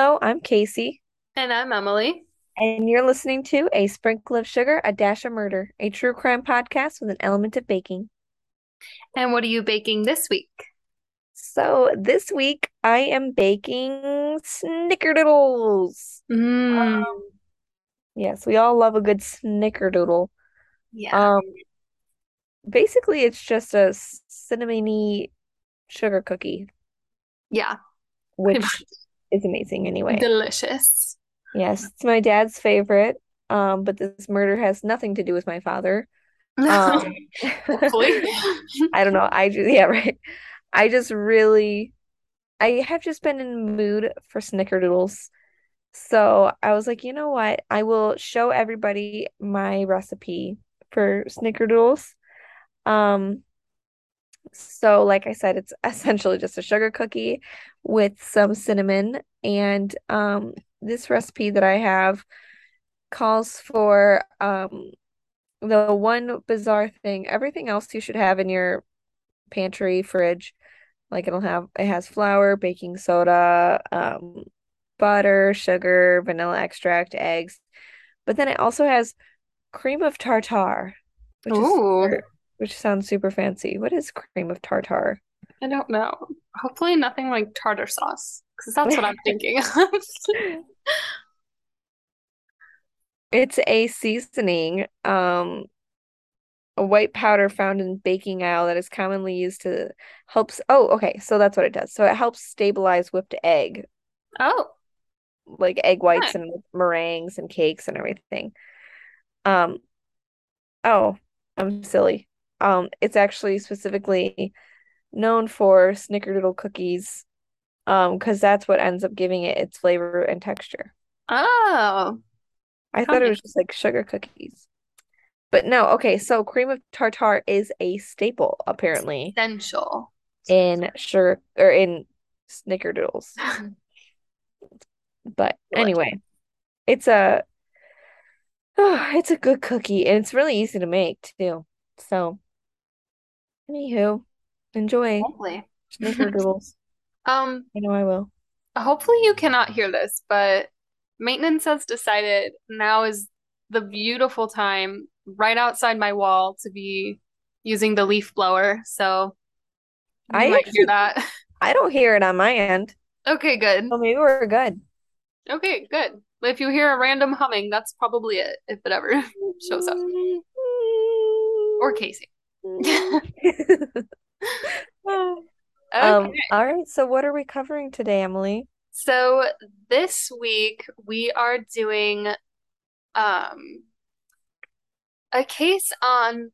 Hello, I'm Casey, And I'm Emily. and you're listening to A Sprinkle of Sugar, A Dash of Murder, a true crime podcast with an element of baking. And what are you baking this week? So this week I am baking snickerdoodles. Mm, Um, yes, we all love a good snickerdoodle. yeah. Um, basically it's just a cinnamony sugar cookie, Yeah. which is amazing anyway. Delicious. Yes, it's my dad's favorite. Um, but this murder has nothing to do with my father. Um, Hopefully. I don't know. I just, yeah, right. I just really, I have just been in the mood for snickerdoodles. So I was like, you know what? I will show everybody my recipe for snickerdoodles. Um, so like I said, it's essentially just a sugar cookie with some cinnamon. And um, this recipe that I have calls for um the one bizarre thing. Everything else you should have in your pantry, fridge. Like it'll have it has flour, baking soda, um, butter, sugar, vanilla extract, eggs. But then it also has cream of tartar, which is super, which sounds super fancy. What is cream of tartar? I don't know. Hopefully nothing like tartar sauce, because that's what I'm thinking of. It's a seasoning, um, a white powder found in baking aisle that is commonly used to helps. Oh, okay, so that's what it does. So it helps stabilize whipped egg, Oh, like egg whites and meringues and cakes and everything. Um, oh, I'm silly. Um, it's actually specifically known for snickerdoodle cookies, um, because that's what ends up giving it its flavor and texture. Oh, I thought it was just like sugar cookies. But no, okay, so cream of tartar is a staple apparently essential. in sugar or in snickerdoodles. But anyway, it's a it's a good cookie and it's really easy to make too. So, anywho, enjoy Hopefully. Um, I know I will. hopefully you cannot hear this, but maintenance has decided now is the beautiful time right outside my wall to be using the leaf blower. So I might hear that. I don't hear it on my end. Okay, good. So maybe we're good. Okay, good. If you hear a random humming, that's probably it, if it ever shows up. Or Um, Okay. all right, so what are we covering today, Emily? So this week we are doing um a case on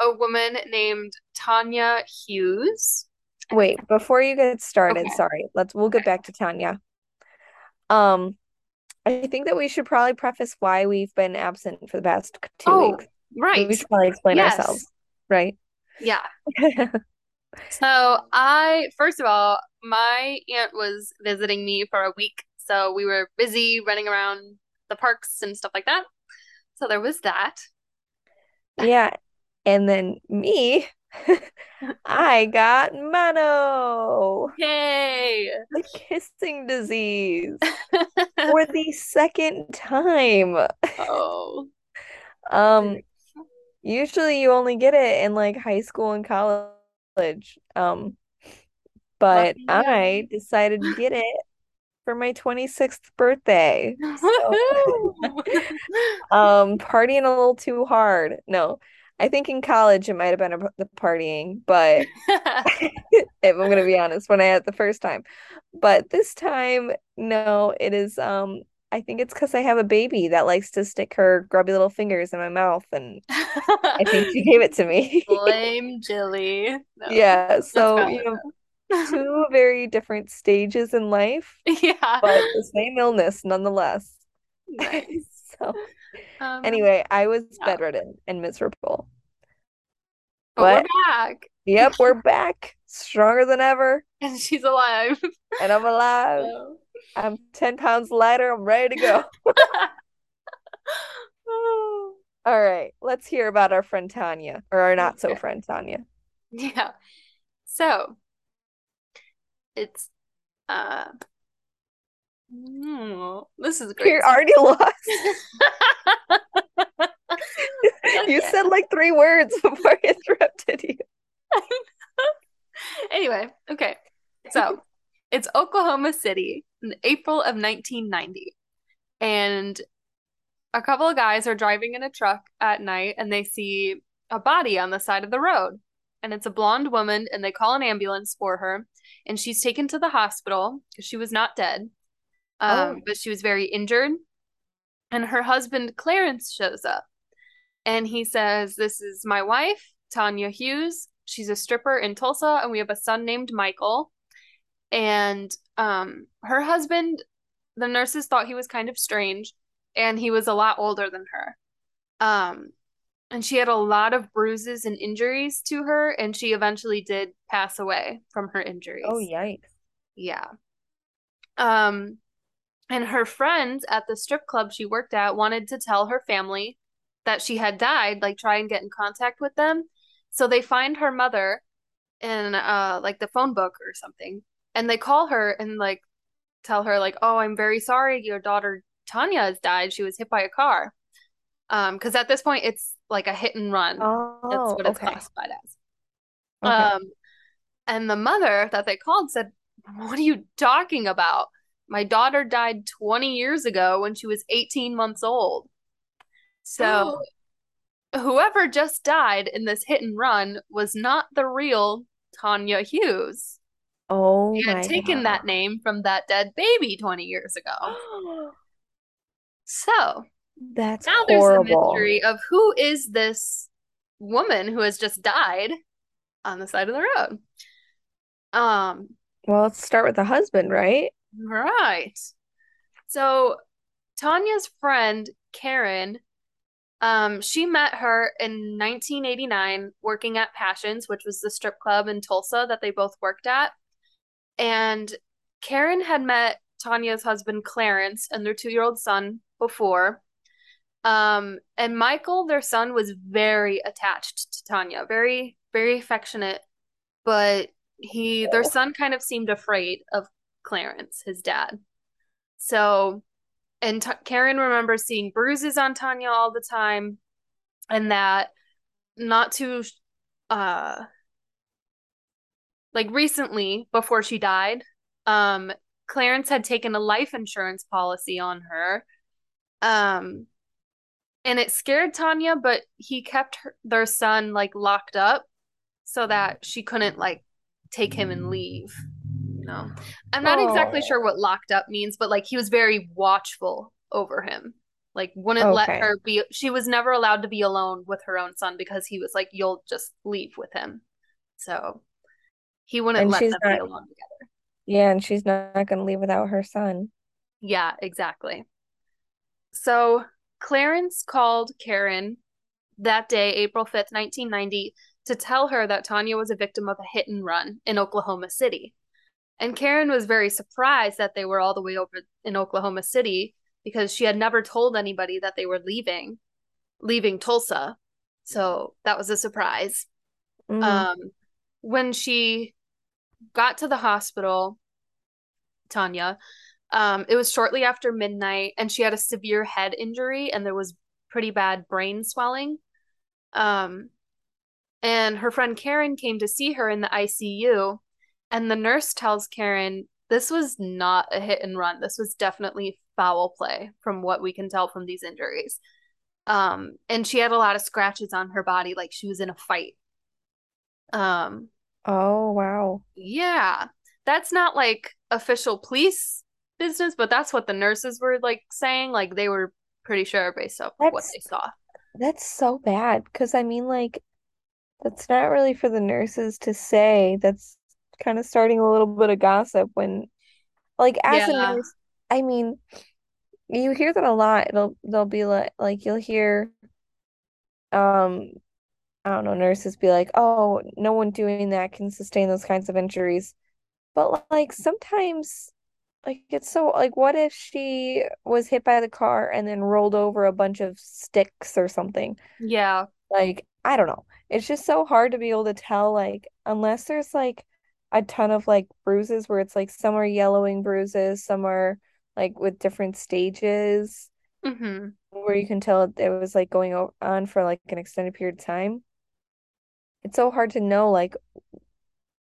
a woman named Tonya Hughes. Wait, before you get started, Okay. sorry. Let's we'll get back to Tonya. Um, I think that we should probably preface why we've been absent for the past two weeks. Oh, right. We should probably explain Yes. ourselves, right? Yeah. So I, first of all, my aunt was visiting me for a week. So we were busy running around the parks and stuff like that. So there was that. Yeah, and then me, I got mono, Yay. the kissing disease, for the second time. Oh. Um, usually you only get it in like high school and college. Um, but I decided to get it for my 26th birthday. So, um, partying a little too hard. No, I think in college it might have been a, the partying, but if I'm gonna be honest, when I had it the first time. But this time, no, it is um I think it's because I have a baby that likes to stick her grubby little fingers in my mouth, and I think she gave it to me. Blame Jilly. No, Yeah, so you know, two very different stages in life, Yeah. but the same illness nonetheless. Nice. So Um, anyway, I was yeah. bedridden and miserable. But we're back. yep, we're back, stronger than ever, And she's alive. and I'm alive. So. I'm 10 pounds lighter. I'm ready to go. All right, let's hear about our friend Tonya, or our not so friend Tonya. Yeah. So it's uh This is great. You're already lost. you Okay. said like three words before I interrupted you. Anyway, okay. So it's Oklahoma City in April of 1990. And a couple of guys are driving in a truck at night and they see a body on the side of the road. And it's a blonde woman, and they call an ambulance for her. And she's taken to the hospital because she was not dead, um, Oh. but she was very injured. And her husband, Clarence, shows up. And he says, This is my wife, Tonya Hughes. She's a stripper in Tulsa, and we have a son named Michael. And um, her husband, the nurses thought he was kind of strange, and he was a lot older than her. Um, and she had a lot of bruises and injuries to her, and she eventually did pass away from her injuries. Oh, yikes. Yeah. Um, and her friends at the strip club she worked at wanted to tell her family that she had died, like try and get in contact with them. So they find her mother in uh like the phone book or something, and they call her and like tell her like, "Oh, I'm very sorry, your daughter Tonya has died. She was hit by a car." Um, because at this point it's like a hit and run. That's Oh, what it's okay. classified as. Okay. Um, and the mother that they called said, What are you talking about? My daughter died 20 years ago when she was 18 months old. So whoever just died in this hit and run was not the real Tonya Hughes. Oh She had taken God. that name from that dead baby 20 years ago. So That's now there's a mystery of who is this woman who has just died on the side of the road. Um, Well, let's start with the husband, right? Right. So Tonya's friend Karen, um, she met her in 1989 working at Passions, which was the strip club in Tulsa that they both worked at. And Karen had met Tonya's husband Clarence and their two-year-old son before. Um, and Michael, their son, was very attached to Tonya, very, very affectionate, but he, their Oh. son kind of seemed afraid of Clarence, his dad. So, and T Karen remembers seeing bruises on Tonya all the time, and that not too, uh, like recently before she died, um, Clarence had taken a life insurance policy on her. Um, and it scared Tonya, but he kept her, their son like locked up so that she couldn't like take him and leave. You know, I'm not exactly Oh. sure what locked up means, but like he was very watchful over him. Like wouldn't let her be. She was never allowed to be alone with her own son because he was like, "You'll just leave with him." So he wouldn't And let she's them be not, alone together. yeah, and she's not, not going to leave without her son. Yeah, exactly. So Clarence called Karen that day, April 5th, 1990, to tell her that Tonya was a victim of a hit and run in Oklahoma City. And Karen was very surprised that they were all the way over in Oklahoma City because she had never told anybody that they were leaving, leaving Tulsa. So that was a surprise. Mm. Um, when she got to the hospital, Tonya, um, it was shortly after midnight, and she had a severe head injury, and there was pretty bad brain swelling. Um, and her friend Karen came to see her in the ICU, and the nurse tells Karen this was not a hit and run. This was definitely foul play, from what we can tell from these injuries. Um, and she had a lot of scratches on her body, like she was in a fight. Um, Oh, wow. yeah, that's not like official police business, but that's what the nurses were like saying. Like they were pretty sure based off of what they saw. that's so bad because I mean, like, that's not really for the nurses to say. That's kind of starting a little bit of gossip when, like, as a nurse, I mean, you hear that a lot. It'll they'll be like, like you'll hear, um, I don't know, nurses be like, "Oh, no one doing that can sustain those kinds of injuries." But like sometimes, like it's so like, what if she was hit by the car and then rolled over a bunch of sticks or something? yeah, Like, I don't know. It's just so hard to be able to tell, like, unless there's like a ton of like bruises where it's like some are yellowing bruises, some are like with different stages Mm-hmm. where you can tell it was like going on for like an extended period of time. It's so hard to know, like,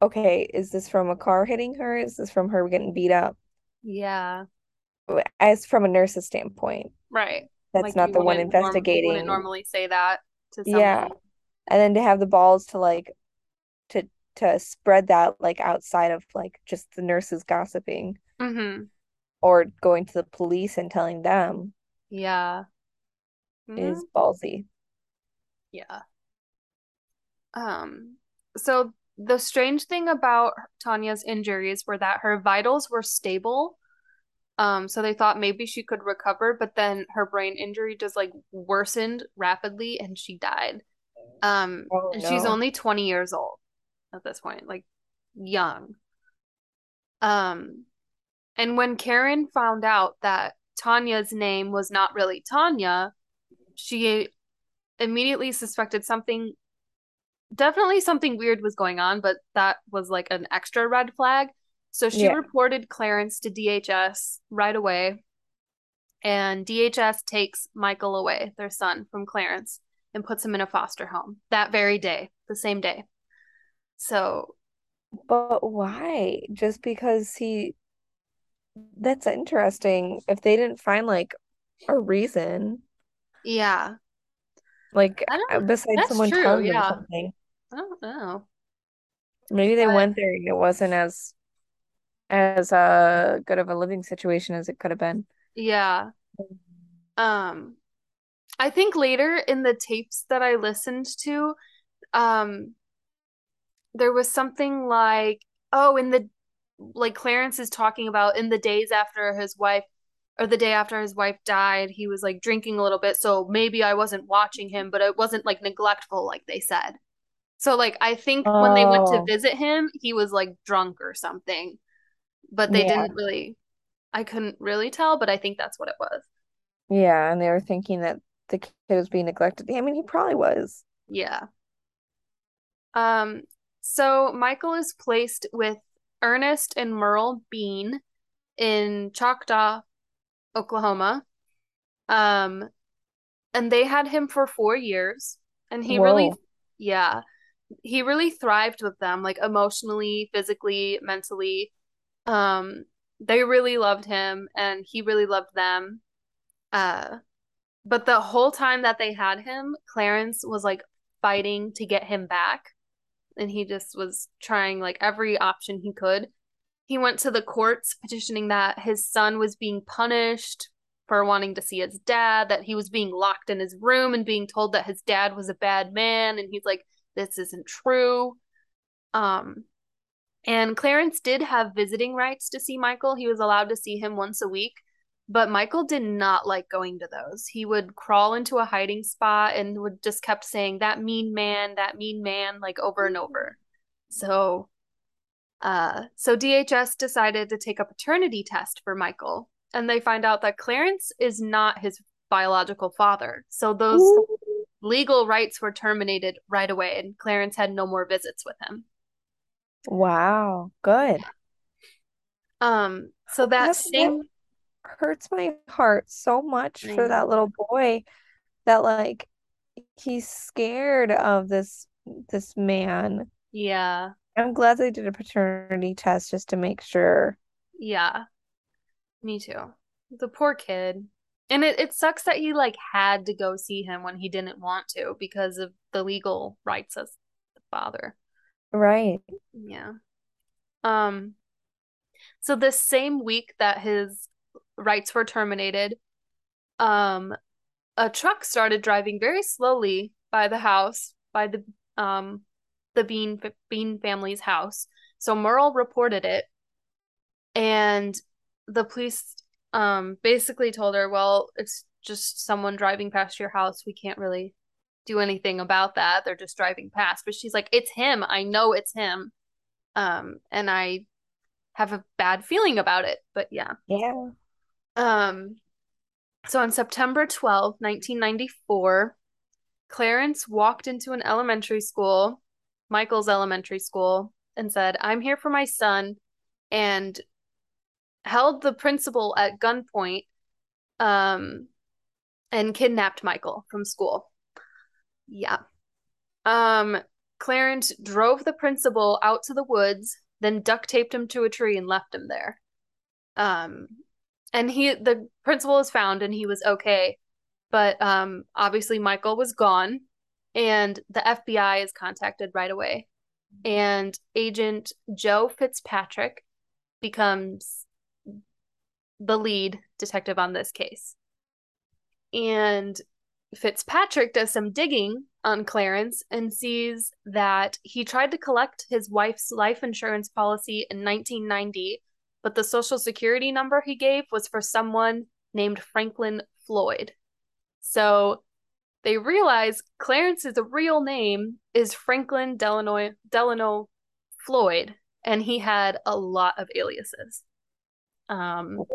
okay, is this from a car hitting her? Is this from her getting beat up? Yeah. As from a nurse's standpoint, Right. that's Like not the one wouldn't norm wouldn't investigating. normally say that to Yeah. And then to have the balls to like to to spread that like outside of like just the nurses gossiping Mm-hmm. or going to the police and telling them Yeah. is Mhm. ballsy. Yeah. Um, so the strange thing about Tonya's injuries were that her vitals were stable. Um, so they thought maybe she could recover, but then her brain injury just like worsened rapidly and she died. Um, Oh and she's only 20 years old at this point, like young. Um, and when Karen found out that Tonya's name was not really Tonya, she immediately suspected something definitely something weird was going on, but that was like an extra red flag. So she Yeah. reported Clarence to DHS right away, and DHS takes Michael away, their son, from Clarence and puts him in a foster home that very day, the same day. So, But why? Just because he that's interesting. If they didn't find like a reason, yeah, like uh, besides someone true. telling them something, I don't know. maybe they But went there and it wasn't as as uh good of a living situation as it could have been. yeah, um, I think later in the tapes that I listened to, um, there was something like, oh, in the like Clarence is talking about in the days after his wife or the day after his wife died, he was like drinking a little bit. So maybe I wasn't watching him, but it wasn't like neglectful, like they said. So like I think when they went to Oh, visit him, he was like drunk or something, but they yeah. didn't really, I couldn't really tell, but I think that's what it was. Yeah, and they were thinking that the kid was being neglected. I mean, he probably was. Yeah. Um, so Michael is placed with Ernest and Merle Bean in Choctaw, Oklahoma. Um, and they had him for four years, and he really, yeah, he really thrived with them, like emotionally, physically, mentally. Um, they really loved him, and he really loved them. Uh, but the whole time that they had him, Clarence was like fighting to get him back, and he just was trying like every option he could. He went to the courts petitioning that his son was being punished for wanting to see his dad, that he was being locked in his room and being told that his dad was a bad man. And he's like, this isn't true. Um, and Clarence did have visiting rights to see Michael. He was allowed to see him once a week, but Michael did not like going to those. He would crawl into a hiding spot and would just kept saying, that mean man, that mean man, like over and over. So uh, so DHS decided to take a paternity test for Michael, and they find out that Clarence is not his biological father. So those Ooh. Legal rights were terminated right away, and Clarence had no more visits with him. Wow. Good. Um, so that hurts my heart so much I for that little boy that like he's scared of this this man. yeah, I'm glad they did a paternity test just to make sure. yeah, me too. The poor kid. And it, it sucks that he like had to go see him when he didn't want to because of the legal rights as the father. Right. Yeah. Um, So this same week that his rights were terminated, um, a truck started driving very slowly by the house, by the um the Bean Bean family's house. So Merle reported it, and the police um basically told her, "Well, it's just someone driving past your house. We can't really do anything about that. They're just driving past." But she's like, "It's him. I know it's him." Um, and I have a bad feeling about it. But yeah. Yeah. Um, so on September 12th, 1994, Clarence walked into an elementary school, Michael's elementary school, and said, I'm here for my son, and held the principal at gunpoint um, and kidnapped Michael from school. Yeah. Um, Clarence drove the principal out to the woods, then duct taped him to a tree and left him there. Um, and he, the principal was found and he was okay, but um, obviously Michael was gone, and the FBI is contacted right away, and Agent Joe Fitzpatrick becomes the lead detective on this case. And Fitzpatrick does some digging on Clarence and sees that he tried to collect his wife's life insurance policy in 1990, but the social security number he gave was for someone named Franklin Floyd. So they realize Clarence's real name is Franklin Delano, Delano Floyd, and he had a lot of aliases. Um,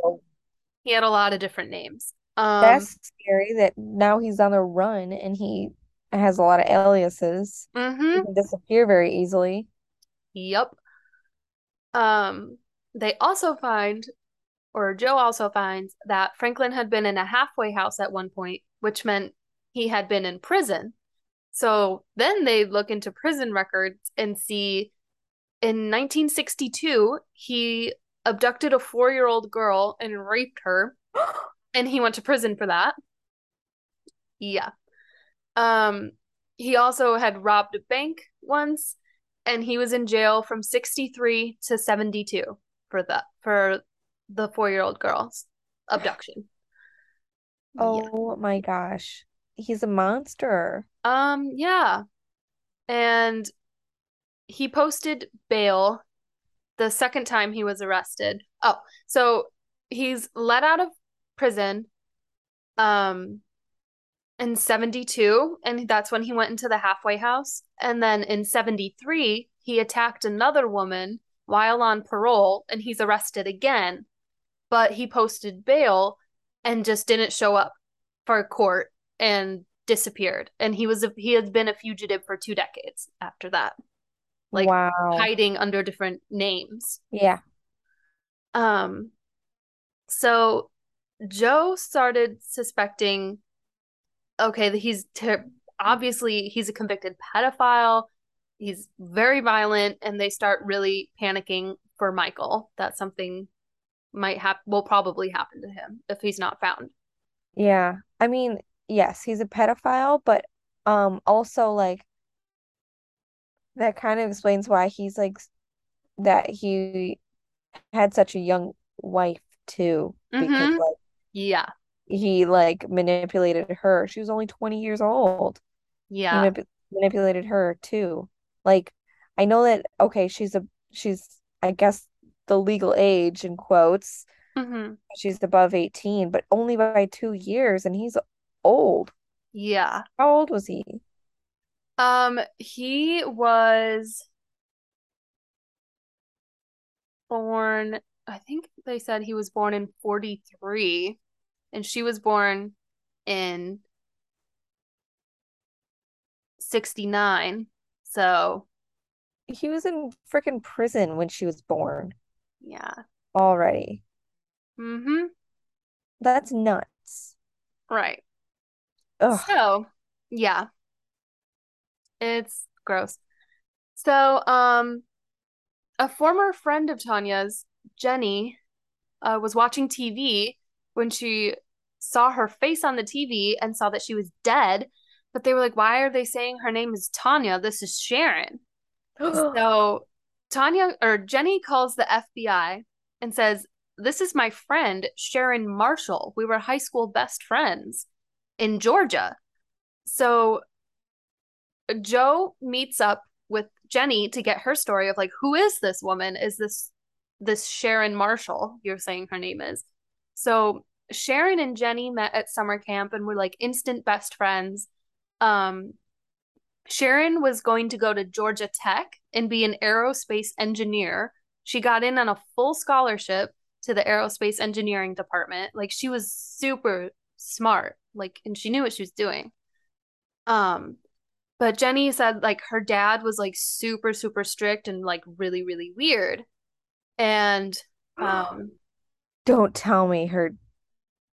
he had a lot of different names. Um, That's scary that now he's on the run and he has a lot of aliases. He mhm, can disappear very easily. Yep. Um, they also find, or Joe also finds, that Franklin had been in a halfway house at one point, which meant he had been in prison. So then they look into prison records and see in 1962, he abducted a four year old girl and raped her, and he went to prison for that. Yeah. Um, he also had robbed a bank once, and he was in jail from 63 to 72 for that for the four year old girl's abduction. Yeah. Oh my gosh. He's a monster. Um, yeah. And he posted bail the second time he was arrested. Oh, so he's let out of prison um in 72 and that's when he went into the halfway house. And then in 73 he attacked another woman while on parole and he's arrested again. But he posted bail and just didn't show up for court and disappeared. And he was a, he had been a fugitive for two decades after that like Wow. hiding under different names Yeah. um so joe started suspecting okay, he's ter- obviously he's a convicted pedophile. He's very violent, and they start really panicking for Michael that something might happen, will probably happen to him if he's not found. Yeah. I mean, yes, he's a pedophile, but um also like that kind of explains why he's like that he had such a young wife too, because Mm-hmm. like Yeah. he like manipulated her. She was only 20 years old. Yeah. manip manipulated her too. Like I know that okay, she's a she's I guess the legal age in quotes. Mm-hmm. She's above 18, but only by two years and he's old. Yeah. How old was he? Um, he was born, I think they said he was born in 43, and she was born in 69. So, He was in freaking prison when she was born yeah. already. Mm-hmm. That's nuts. Right. Ugh. So, yeah, it's gross. So, um, a former friend of Tonya's, Jenny, uh, was watching TV when she saw her face on the TV and saw that she was dead. But they were like, why are they saying her name is Tonya? This is Sharon. So, Tonya or Jenny calls the FBI and says, This is my friend, Sharon Marshall. We were high school best friends in Georgia. So, Joe meets up with Jenny to get her story of like who is this woman? Is this this Sharon Marshall? You're saying her name is. So Sharon and Jenny met at summer camp and were like instant best friends. Um Sharon was going to go to Georgia Tech and be an aerospace engineer. She got in on a full scholarship to the aerospace engineering department. Like she was super smart, like and she knew what she was doing. Um but Jenny said like her dad was like super, super strict and like really, really weird. And um Don't tell me her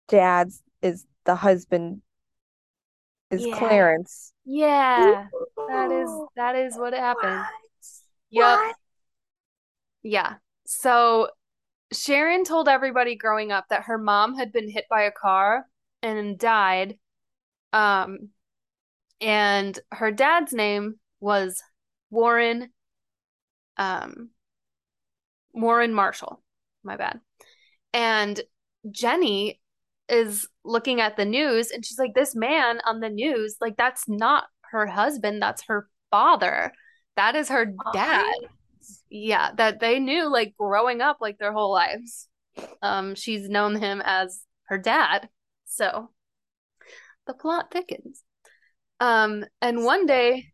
dad's is the husband is Yeah. Clarence. Yeah. That is Ooh, that is what happened. what? Yep. What? Yeah. So Sharon told everybody growing up that her mom had been hit by a car and died. Um, and her dad's name was Warren, um, Warren Marshall. My bad. And Jenny is looking at the news and she's like, This man on the news, like, that's not her husband, that's her father. That is her dad. Yeah, that they knew like growing up like their whole lives. Um, she's known him as her dad. So the plot thickens. Um, and one day,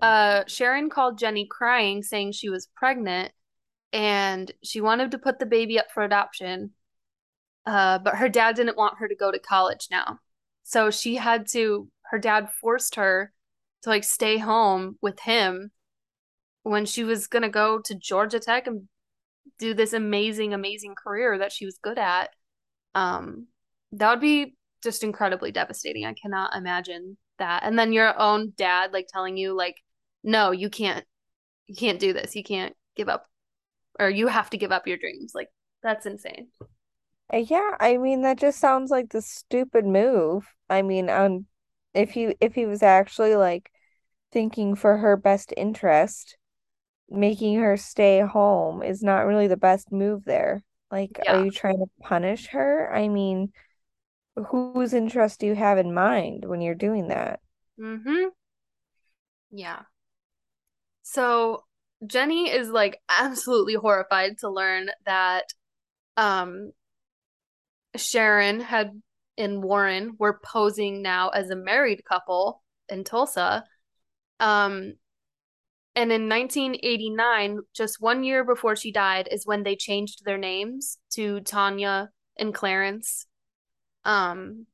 uh, Sharon called Jenny crying, saying she was pregnant and she wanted to put the baby up for adoption. Uh, but her dad didn't want her to go to college now. So she had to, her dad forced her to like stay home with him when she was gonna go to Georgia Tech and do this amazing, amazing career that she was good at. Um, that would be just incredibly devastating. I cannot imagine that. And then your own dad like telling you like, no, you can't, you can't do this. You can't give up, or you have to give up your dreams. Like that's insane. Uh, Yeah, I mean that just sounds like the stupid move. I mean, um, if he if he was actually like thinking for her best interest, making her stay home is not really the best move there. Like, are you trying to punish her? I mean, whose interest do you have in mind when you're doing that? Mm-hmm. Yeah. So Jenny is like absolutely horrified to learn that um Sharon had and Warren were posing now as a married couple in Tulsa. Um, and in 1989, just one year before she died, is when they changed their names to Tonya and Clarence, um,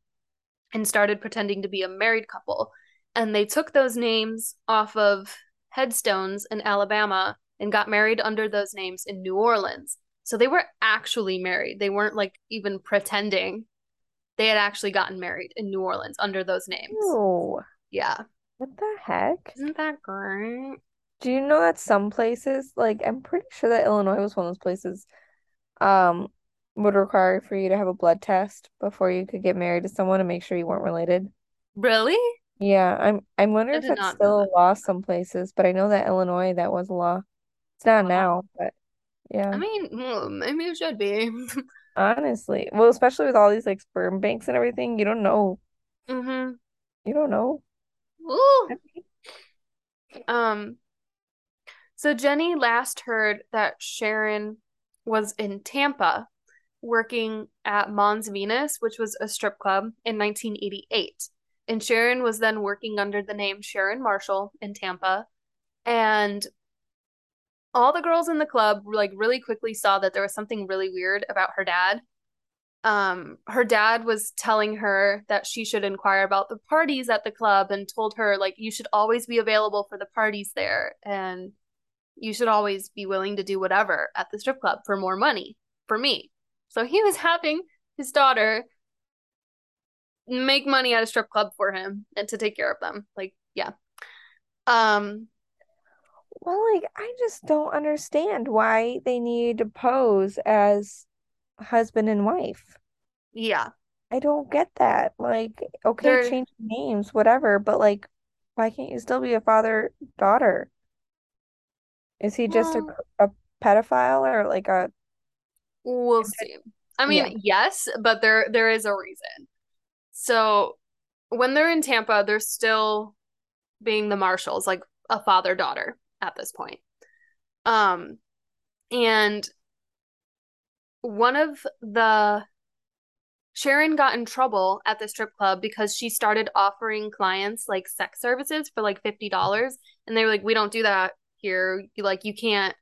and started pretending to be a married couple. And they took those names off of headstones in Alabama and got married under those names in New Orleans. So they were actually married. They weren't like even pretending they had actually gotten married in New Orleans under those names. Oh. Yeah. what the heck? Isn't that great? Do you know that some places, like I'm pretty sure that Illinois was one of those places, um, would require for you to have a blood test before you could get married to someone to make sure you weren't related? Really? Yeah, I'm I'm wondering if that's still a law some places, but I know that Illinois that was a law. It's not Wow. now, but yeah. I mean, maybe it should be. honestly. Well, especially with all these like sperm banks and everything, you don't know. hmm You don't know. Ooh. Um, so Jenny last heard that Sharon was in Tampa working at Mons Venus, which was a strip club in 1988. And Sharon was then working under the name Sharon Marshall in Tampa. And all the girls in the club like really quickly saw that there was something really weird about her dad. Um, her dad was telling her that she should inquire about the parties at the club and told her like you should always be available for the parties there and you should always be willing to do whatever at the strip club for more money for me. So he was having his daughter make money at a strip club for him and to take care of them. Like, yeah. Um, Well, like I just don't understand why they need to pose as husband and wife. yeah. I don't get that. Like, okay, They're change names, whatever, but like, why can't you still be a father daughter? Is he just a, a pedophile or like a we'll see. I yeah. mean, yes, but there there is a reason. So when they're in Tampa, they're still being the Marshalls, like a father daughter at this point. Um, and one of the Sharon got in trouble at the strip club because she started offering clients like sex services for like $50 and they were like we don't do that here. You like you can't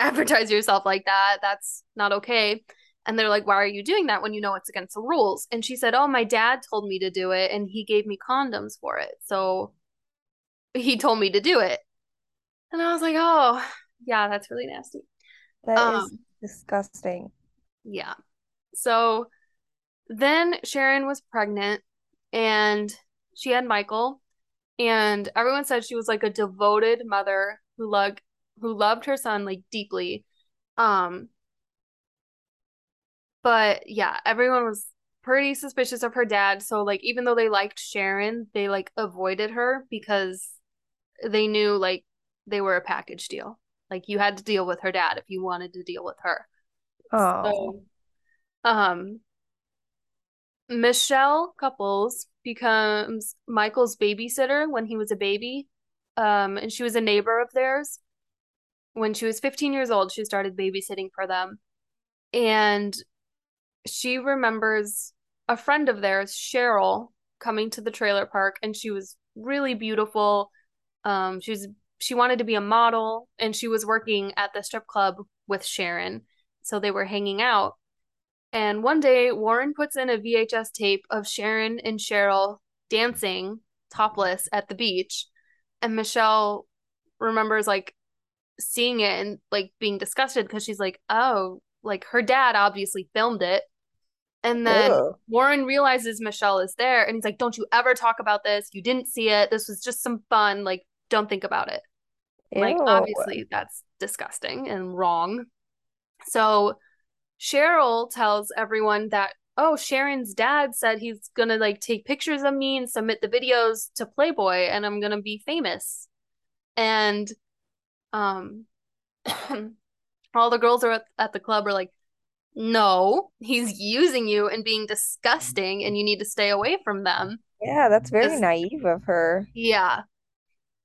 advertise yourself like that. That's not okay. And they're like, why are you doing that when you know it's against the rules? And she said, oh, my dad told me to do it and he gave me condoms for it. So he told me to do it. And I was like, oh, yeah, that's really nasty. That is Um, disgusting. yeah. So then Sharon was pregnant and she had Michael and everyone said she was like a devoted mother who loved who loved her son like deeply. Um but yeah, everyone was pretty suspicious of her dad. So like even though they liked Sharon, they like avoided her because they knew like they were a package deal. Like you had to deal with her dad if you wanted to deal with her. Oh. So um Michelle Couples becomes Michael's babysitter when he was a baby. Um, and she was a neighbor of theirs. When she was 15 years old, she started babysitting for them. And she remembers a friend of theirs, Cheryl, coming to the trailer park, and she was really beautiful. Um, she was she wanted to be a model, and she was working at the strip club with Sharon, so they were hanging out. And one day, Warren puts in a VHS tape of Sharon and Cheryl dancing topless at the beach, and Michelle remembers like seeing it and like being disgusted because she's like, oh, like her dad obviously filmed it and then Ew. Warren realizes Michelle is there and he's like, Don't you ever talk about this. You didn't see it. This was just some fun. Like, don't think about it. Like, obviously, that's disgusting and wrong. So Cheryl tells everyone that, oh, Sharon's dad said he's gonna like take pictures of me and submit the videos to Playboy and I'm gonna be famous. And um all the girls are at, at the club are like, no, he's using you and being disgusting, and you need to stay away from them. Yeah, that's very naive of her. yeah.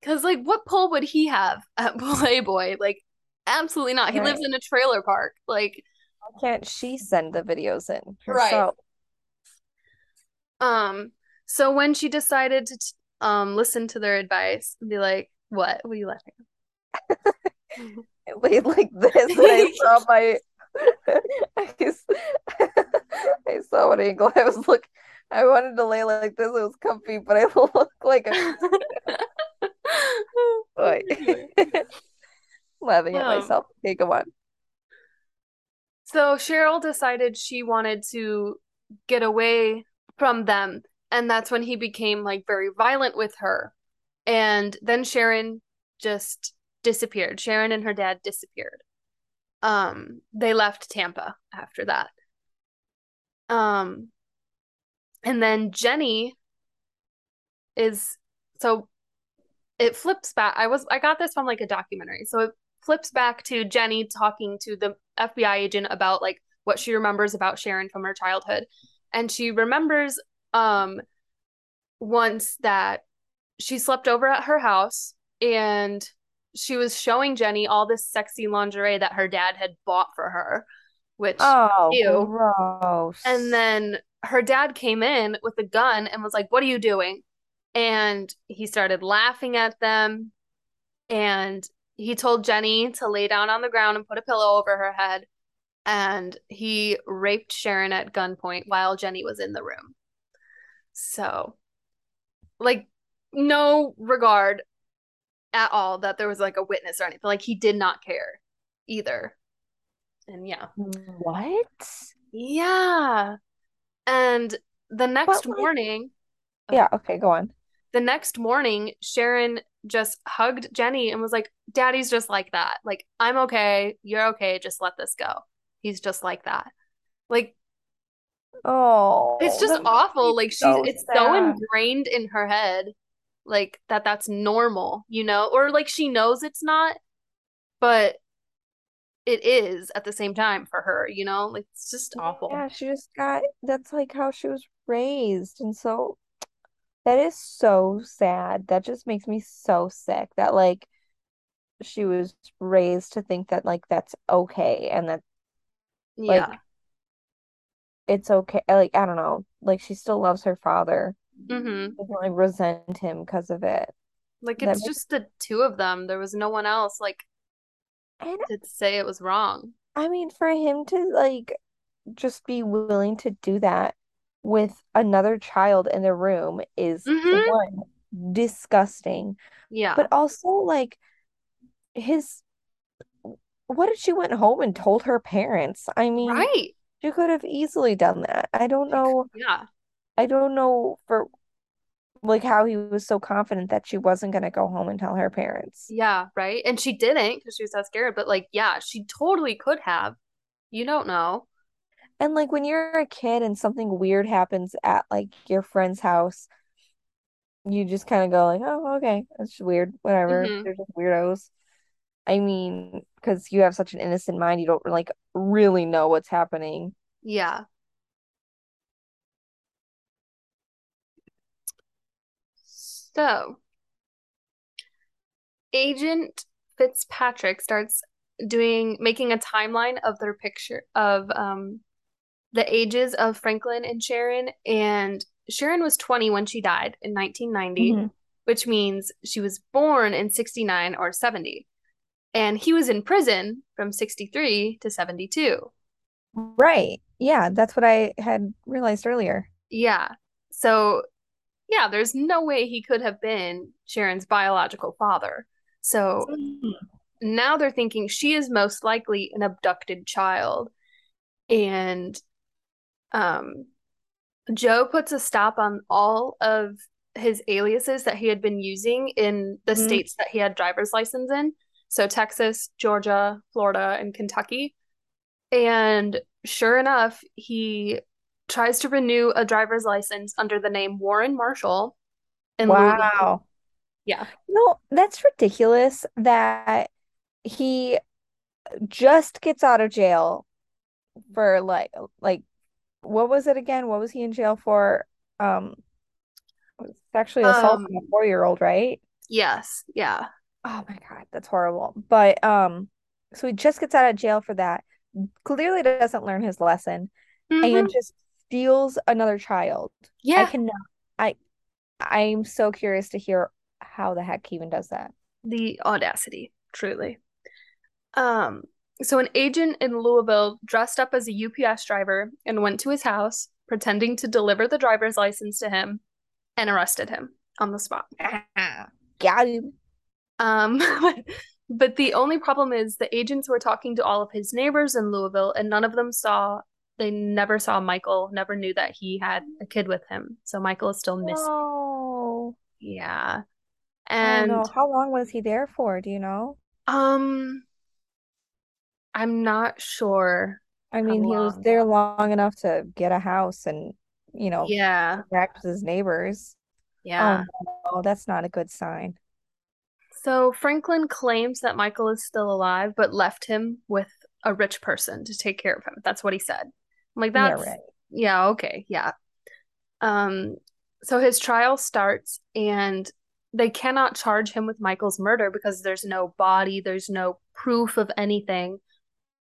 Because, like, what pull would he have at Playboy? Like, absolutely not. He lives in a trailer park. Like, Why can't she send the videos in Right. herself? um, so when she decided to, t- um, listen to their advice and be like, what? What are you laughing at? It laid like this, and I saw my. I, I saw what angle I was look. I wanted to lay like this. It was comfy, but I look like a boy. Laughing at Um, myself. Okay, go on. So Cheryl decided she wanted to get away from them, and that's when he became like very violent with her. And then Sharon just disappeared. Sharon and her dad disappeared. Um, they left Tampa after that. Um, and then Jenny is so it flips back. I was I got this from like a documentary. So it flips back to Jenny talking to the FBI agent about like what she remembers about Sharon from her childhood. And she remembers um once that she slept over at her house and she was showing Jenny all this sexy lingerie that her dad had bought for her, which Oh, ew. gross. and then her dad came in with a gun and was like, What are you doing? And he started laughing at them. And he told Jenny to lay down on the ground and put a pillow over her head. And he raped Sharon at gunpoint while Jenny was in the room. So, like, no regard at all that there was like a witness or anything. Like, he did not care either. And yeah. What? Yeah. And the next like- morning, Yeah, okay, go on. the next morning, Sharon just hugged Jenny and was like, Daddy's just like that. Like, I'm okay. You're okay. Just let this go. He's just like that. Like, Oh, it's just awful. Like, she's, so it's so ingrained in her head, like, that that's normal, you know? Or like she knows it's not, but it is at the same time for her, you know? Like, it's just mm, awful. Yeah, she just got that's like how she was raised. And so that is so sad. That just makes me so sick that like she was raised to think that like that's okay and that like Yeah. it's okay. Like I don't know. Like she still loves her father. Mm-hmm. Doesn't like resent him because of it. Like That it's makes just the two of them. There was no one else like and to say it was wrong. I mean for him to like just be willing to do that with another child in the room is Mhm. one disgusting. Yeah. But also like his what if she went home and told her parents? I mean, Right. She could have easily done that. I don't know. Yeah. I don't know for like how he was so confident that she wasn't going to go home and tell her parents. Yeah, right. And she didn't because she was so scared, but like, yeah, she totally could have. You don't know. And like when you're a kid and something weird happens at like your friend's house, you just kind of go like, "Oh, okay, that's weird. Whatever. hmm They're just weirdos." I mean, because you have such an innocent mind, you don't like really know what's happening. Yeah. So, Agent Fitzpatrick starts doing making a timeline of their picture of um the ages of Franklin and Sharon and Sharon was 20 when she died in 1990, hmm which means she was born in 69 or 70. And he was in prison from 63 to 72. Right. Yeah, that's what I had realized earlier. Yeah. So, yeah, there's no way he could have been Sharon's biological father. So Mhm. now they're thinking she is most likely an abducted child. And um, Joe puts a stop on all of his aliases that he had been using in the Mhm. states that he had driver's license in. So Texas, Georgia, Florida, and Kentucky. And sure enough, he tries to renew a driver's license under the name Warren Marshall Louisville. Wow. Yeah. No, that's ridiculous that he just gets out of jail for like like what was it again? What was he in jail for? Um, sexually assault Um, on a four-year-old, right? yes. Yeah. Oh my God, that's horrible. But um, so he just gets out of jail for that. Clearly doesn't learn his lesson and hmm just steals another child. Yeah. I cannot. I I'm so curious to hear how the heck he even does that. The audacity, truly. Um, so an agent in Louisville dressed up as a UPS driver and went to his house, pretending to deliver the driver's license to him, and arrested him on the spot. Got him. Um, but the only problem is the agents were talking to all of his neighbors in Louisville, and none of them saw, they never saw Michael, never knew that he had a kid with him. So Michael is still missing. Oh. Yeah. Oh. And How long was he there for? Do you know? um, I'm not sure I mean, he was there long enough to get a house and, you know, Yeah. interact with his neighbors. Oh Yeah. no, that's not a good sign. So Franklin claims that Michael is still alive, but left him with a rich person to take care of him. That's what he said. Like, Yeah, that's, right. yeah, okay, yeah. Um, so his trial starts, and they cannot charge him with Michael's murder because there's no body, there's no proof of anything,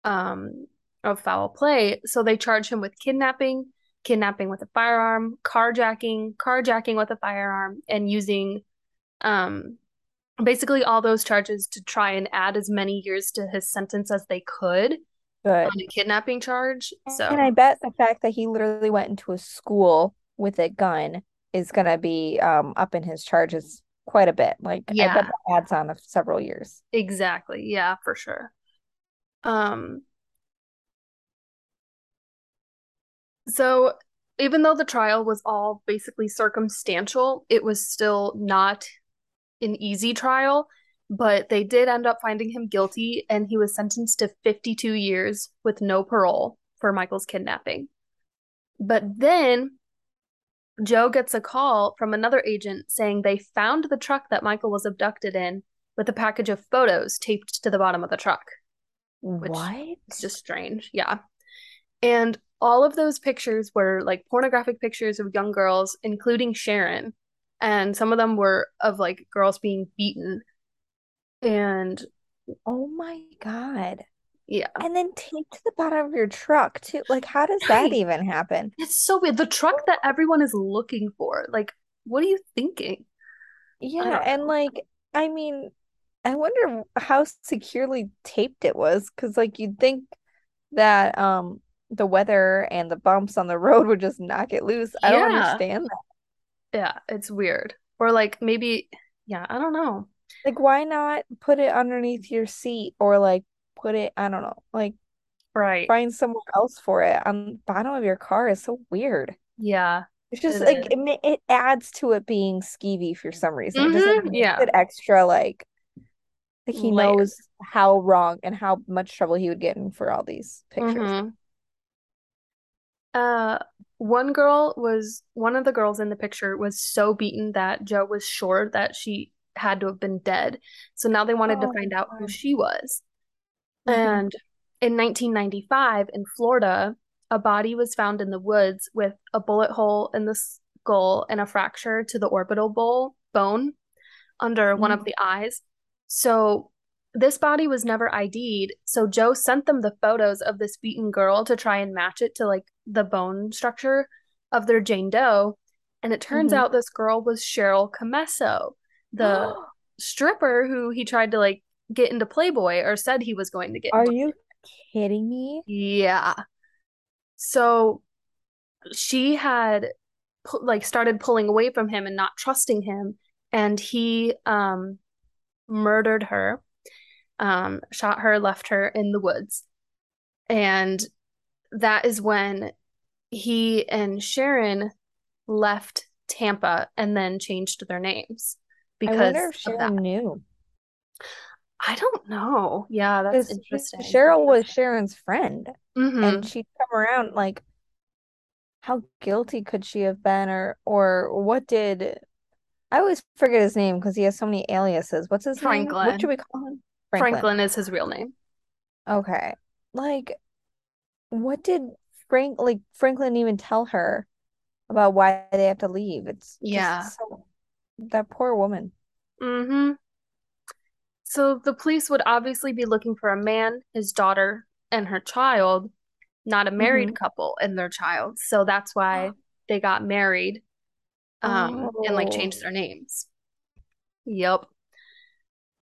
um, of foul play. So they charge him with kidnapping, kidnapping with a firearm, carjacking, carjacking with a firearm, and using, um, basically all those charges to try and add as many years to his sentence as they could on Good. a kidnapping charge. So And I bet the fact that he literally went into a school with a gun is gonna be um up in his charges quite a bit. Like I bet yeah, that adds on of several years. exactly. Yeah, for sure. Um, so even though the trial was all basically circumstantial, it was still not an easy trial, but they did end up finding him guilty and he was sentenced to 52 years with no parole for Michael's kidnapping. But then Joe gets a call from another agent saying they found the truck that Michael was abducted in with a package of photos taped to the bottom of the truck, which It's just strange. Yeah. And all of those pictures were like pornographic pictures of young girls, including Sharon. And some of them were of like girls being beaten. And Oh my God. yeah, And then taped to the bottom of your truck too. Like, how does that even happen? It's so weird. The truck that everyone is looking for. Like, what are you thinking? Yeah, and know. like, I mean, I wonder how securely taped it was, because like you'd think that um the weather and the bumps on the road would just knock it loose. I don't understand that. Yeah, it's weird. Or like maybe, yeah, I don't know. Like, why not put it underneath your seat or like put it, I don't know, like Right. find somewhere else for it on the bottom of your car is so weird. Yeah, It's just it like it, it adds to it being skeevy for some reason. It just like Mm-hmm. Yeah. it extra like like he knows how wrong and how much trouble he would get in for all these pictures. Mm-hmm. Uh, one girl was one of the girls in the picture was so beaten that Joe was sure that she had to have been dead. So now they wanted to Oh find out who she was. Mhm. And in 1995 in Florida, a body was found in the woods with a bullet hole in the skull and a fracture to the orbital bowl bone under one of Mhm. the eyes. So this body was never ID'd. So Joe sent them the photos of this beaten girl to try and match it to like the bone structure of their Jane Doe. And it turns Mhm. out this girl was Cheryl Commesso, the stripper who he tried to like get into Playboy or said he was going to get Are you kidding me? Yeah. So she had like started pulling away from him and not trusting him, and he um murdered her, um, shot her, left her in the woods. And that is when he and Sharon left Tampa and then changed their names I wonder because if that. Knew. I don't know. Yeah, that's interesting. Cheryl was Sharon's friend hmm and she'd come around like how guilty could she have been or or what did I always forget his name because he has so many aliases. What's his name? Franklin. What should we call him? Franklin is his real name. Okay. Like what did Frank like Franklin even tell her about why they have to leave? It's Yeah. just so that poor woman. hmm So the police would obviously be looking for a man, his daughter, and her child, not a married hmm couple and their child. So that's why they got married, um, and like changed Oh. their names. Yep.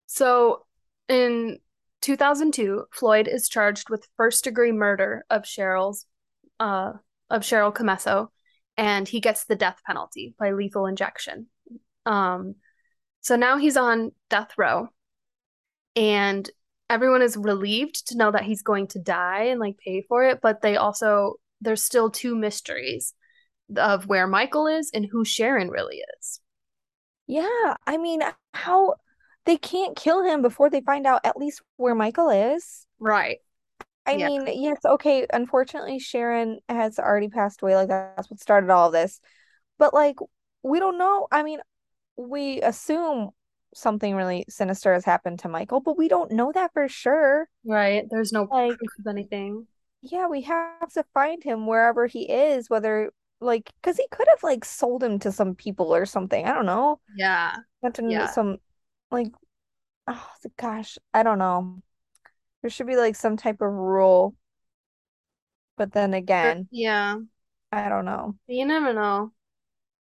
So in 2002, Floyd is charged with first degree murder of Cheryl's uh of Cheryl Commesso, and he gets the death penalty by lethal injection. Um, so now he's on death row, and everyone is relieved to know that he's going to die and like pay for it, but they also there's still two mysteries of where Michael is and who Sharon really is. Yeah, I mean, how they can't kill him before they find out at least where Michael is. Right. I Yeah. mean, yes, okay, unfortunately Sharon has already passed away, like that's what started all this. But like we don't know. I mean, we assume something really sinister has happened to Michael, but we don't know that for sure. Right. There's no Like, proof of anything. yeah, we have to find him wherever he is, whether like because he could have like sold him to some people or something. I don't know. Yeah. Went to Yeah. some like oh gosh, I don't know. There should be like some type of rule, but then again, Yeah. I don't know. You never know.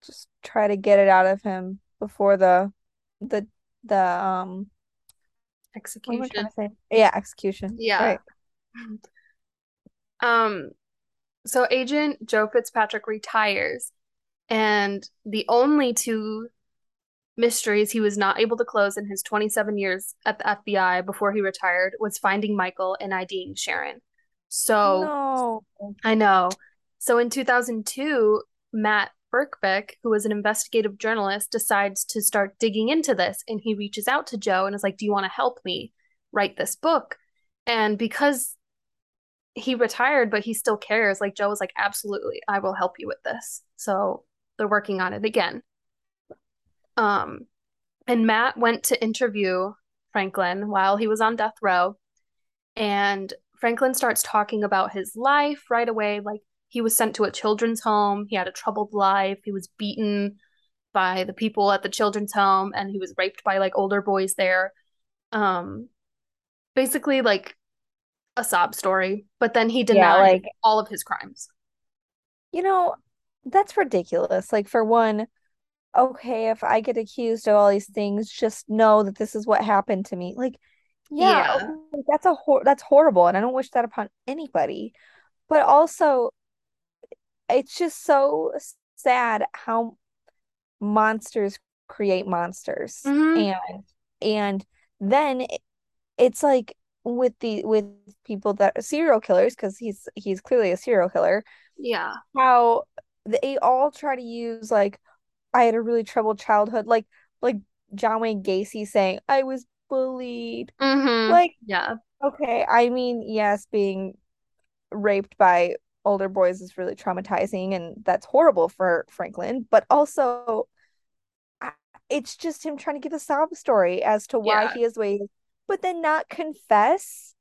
Just try to get it out of him before the the the um what am I trying Execution. Yeah, execution. Yeah. Right. Um, so Agent Joe Fitzpatrick retires, and the only two mysteries he was not able to close in his 27 years at the FBI before he retired was finding Michael and IDing Sharon. So No. I know. So in 2002, Matt Birkbeck, who was an investigative journalist, decides to start digging into this. And he reaches out to Joe and is like, Do you want to help me write this book? And because he retired, but he still cares, like Joe was like, Absolutely, I will help you with this. So they're working on it again. Um, and Matt went to interview Franklin while he was on death row. And Franklin starts talking about his life right away. Like he was sent to a children's home, he had a troubled life, he was beaten by the people at the children's home, and he was raped by like older boys there. Um, basically like a sob story, but then he Yeah, denied like, all of his crimes. you know, that's ridiculous. Like for one, okay, if I get accused of all these things, just know that this is what happened to me. Like, yeah, Yeah. that's a hor that's horrible, and I don't wish that upon anybody. But also, it's just so sad how monsters create monsters. hmm And and then it's like with the with people that serial killers because he's he's clearly a serial killer Yeah. how they all try to use like I had a really troubled childhood like like John Wayne Gacy saying I was bullied Mm-hmm. like Yeah. okay I mean yes being raped by older boys is really traumatizing and that's horrible for Franklin but also it's just him trying to give a sob story as to why Yeah. he is waiting but then not confess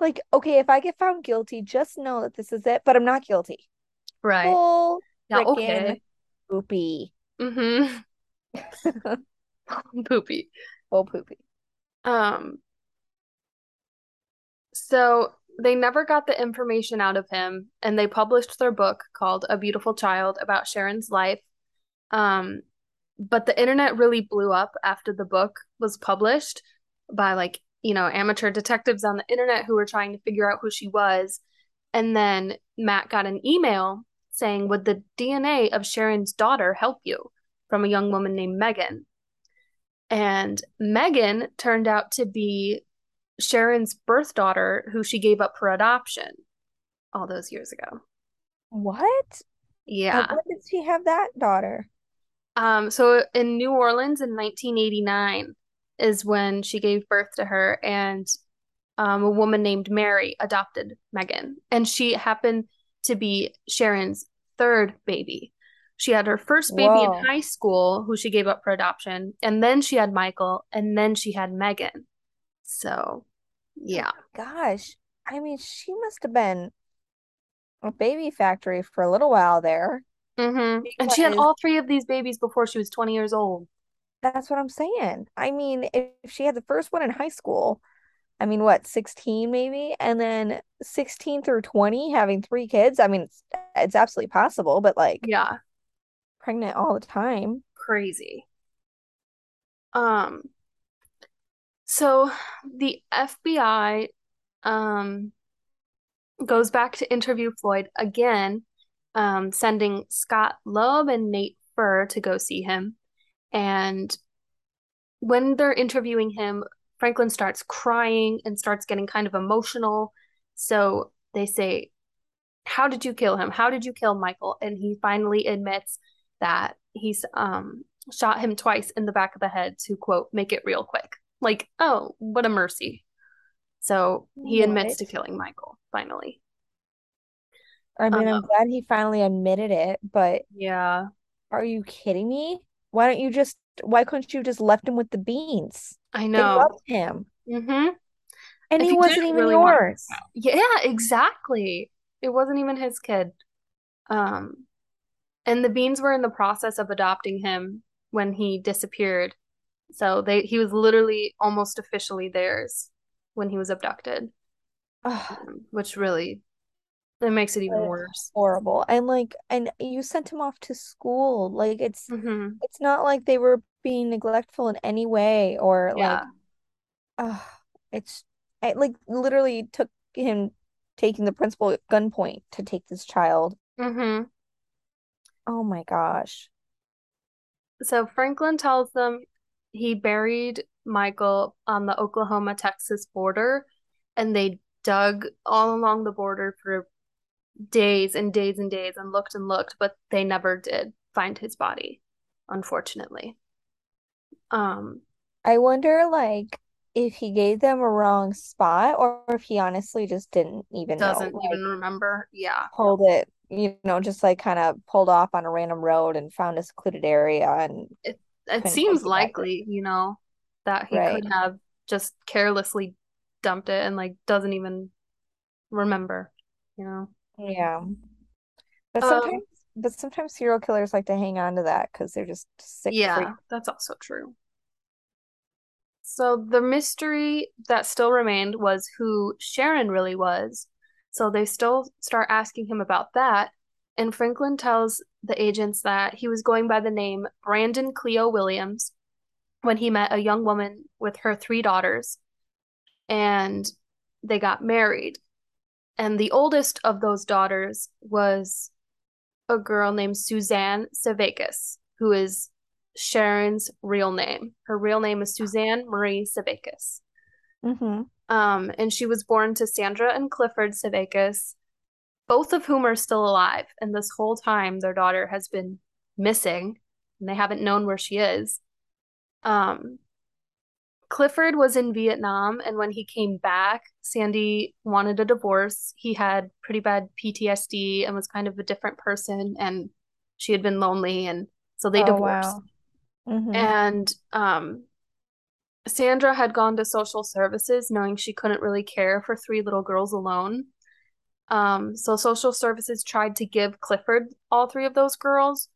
like okay if I get found guilty just know that this is it but I'm not guilty Right. full Yeah, okay. poopy. Mm-hmm. Poopy. Full poopy. Um, so they never got the information out of him, and they published their book called A Beautiful Child about Sharon's life. Um, but the internet really blew up after the book was published by like, you know, amateur detectives on the internet who were trying to figure out who she was. And then Matt got an email saying, Would the DNA of Sharon's daughter help you? from a young woman named Megan. And Megan turned out to be Sharon's birth daughter, who she gave up for adoption all those years ago. What? Yeah. When did she have that daughter? Um, so in New Orleans in 1989 is when she gave birth to her, and um, a woman named Mary adopted Megan, and she happened to be Sharon's third baby. She had her first baby Whoa. in high school, who she gave up for adoption, and then she had Michael, and then she had Megan. So, yeah. Gosh. I mean, she must have been a baby factory for a little while there. Mm-hmm. And she had all three of these babies before she was 20 years old. that's what I'm saying. I mean, if she had the first one in high school, I mean, what, 16 maybe? And then 16 through 20 having three kids. I mean, it's it's absolutely possible, but like Yeah, pregnant all the time. crazy. Um, so the FBI um goes back to interview Floyd again, um, sending Scott Loeb and Nate Furr to go see him. And when they're interviewing him, Franklin starts crying and starts getting kind of emotional. So they say, How did you kill him? How did you kill Michael? And he finally admits that he's um shot him twice in the back of the head to quote, make it real quick. Like, oh, what a mercy. So he admits What? to killing Michael, finally. I mean, I'm Um, glad he finally admitted it, but yeah, are you kidding me? Why don't you just, why couldn't you just left him with the beans? I They know. loved him. Mm-hmm. And If he he wasn't even really yours. Yeah, exactly. It wasn't even his kid. Um, and the Beans were in the process of adopting him when he disappeared. So they he was literally almost officially theirs when he was abducted, um, which really it makes it even worse. horrible. And like, and you sent him off to school. Like it's hmm it's not like they were being neglectful in any way or like, Yeah. ugh, it's it like literally took him taking the principal at gunpoint to take this child. hmm Oh my gosh. So Franklin tells them he buried Michael on the Oklahoma-Texas border, and they dug all along the border for days and days and days and looked and looked, but they never did find his body, unfortunately. Um, I wonder like if he gave them a wrong spot or if he honestly just didn't even know. doesn't Like even remember. Yeah. pulled it, you know, just like kind of pulled off on a random road and found a secluded area and It it seems likely, you know, that he Right. could have just carelessly dumped it and like doesn't even remember, you know. Yeah. But Um, sometimes but sometimes serial killers like to hang on to that because they're just sick yeah, freak. that's also true. So the mystery that still remained was who Sharon really was. So they still start asking him about that. And Franklin tells the agents that he was going by the name Brandon Cleo Williams when he met a young woman with her three daughters and they got married. And the oldest of those daughters was a girl named Suzanne Sevakis, who is Sharon's real name. Her real name is Suzanne Marie Sevakis. Mm-hmm. Um, and she was born to Sandra and Clifford Sevakis, both of whom are still alive. And this whole time, their daughter has been missing, and they haven't known where she is. Um, Clifford was in Vietnam, and when he came back, Sandy wanted a divorce. He had pretty bad PTSD and was kind of a different person, and she had been lonely, and so they Oh divorced. wow. Mm-hmm. And um, Sandra had gone to social services knowing she couldn't really care for three little girls alone. Um, so social services tried to give Clifford all three of those girls,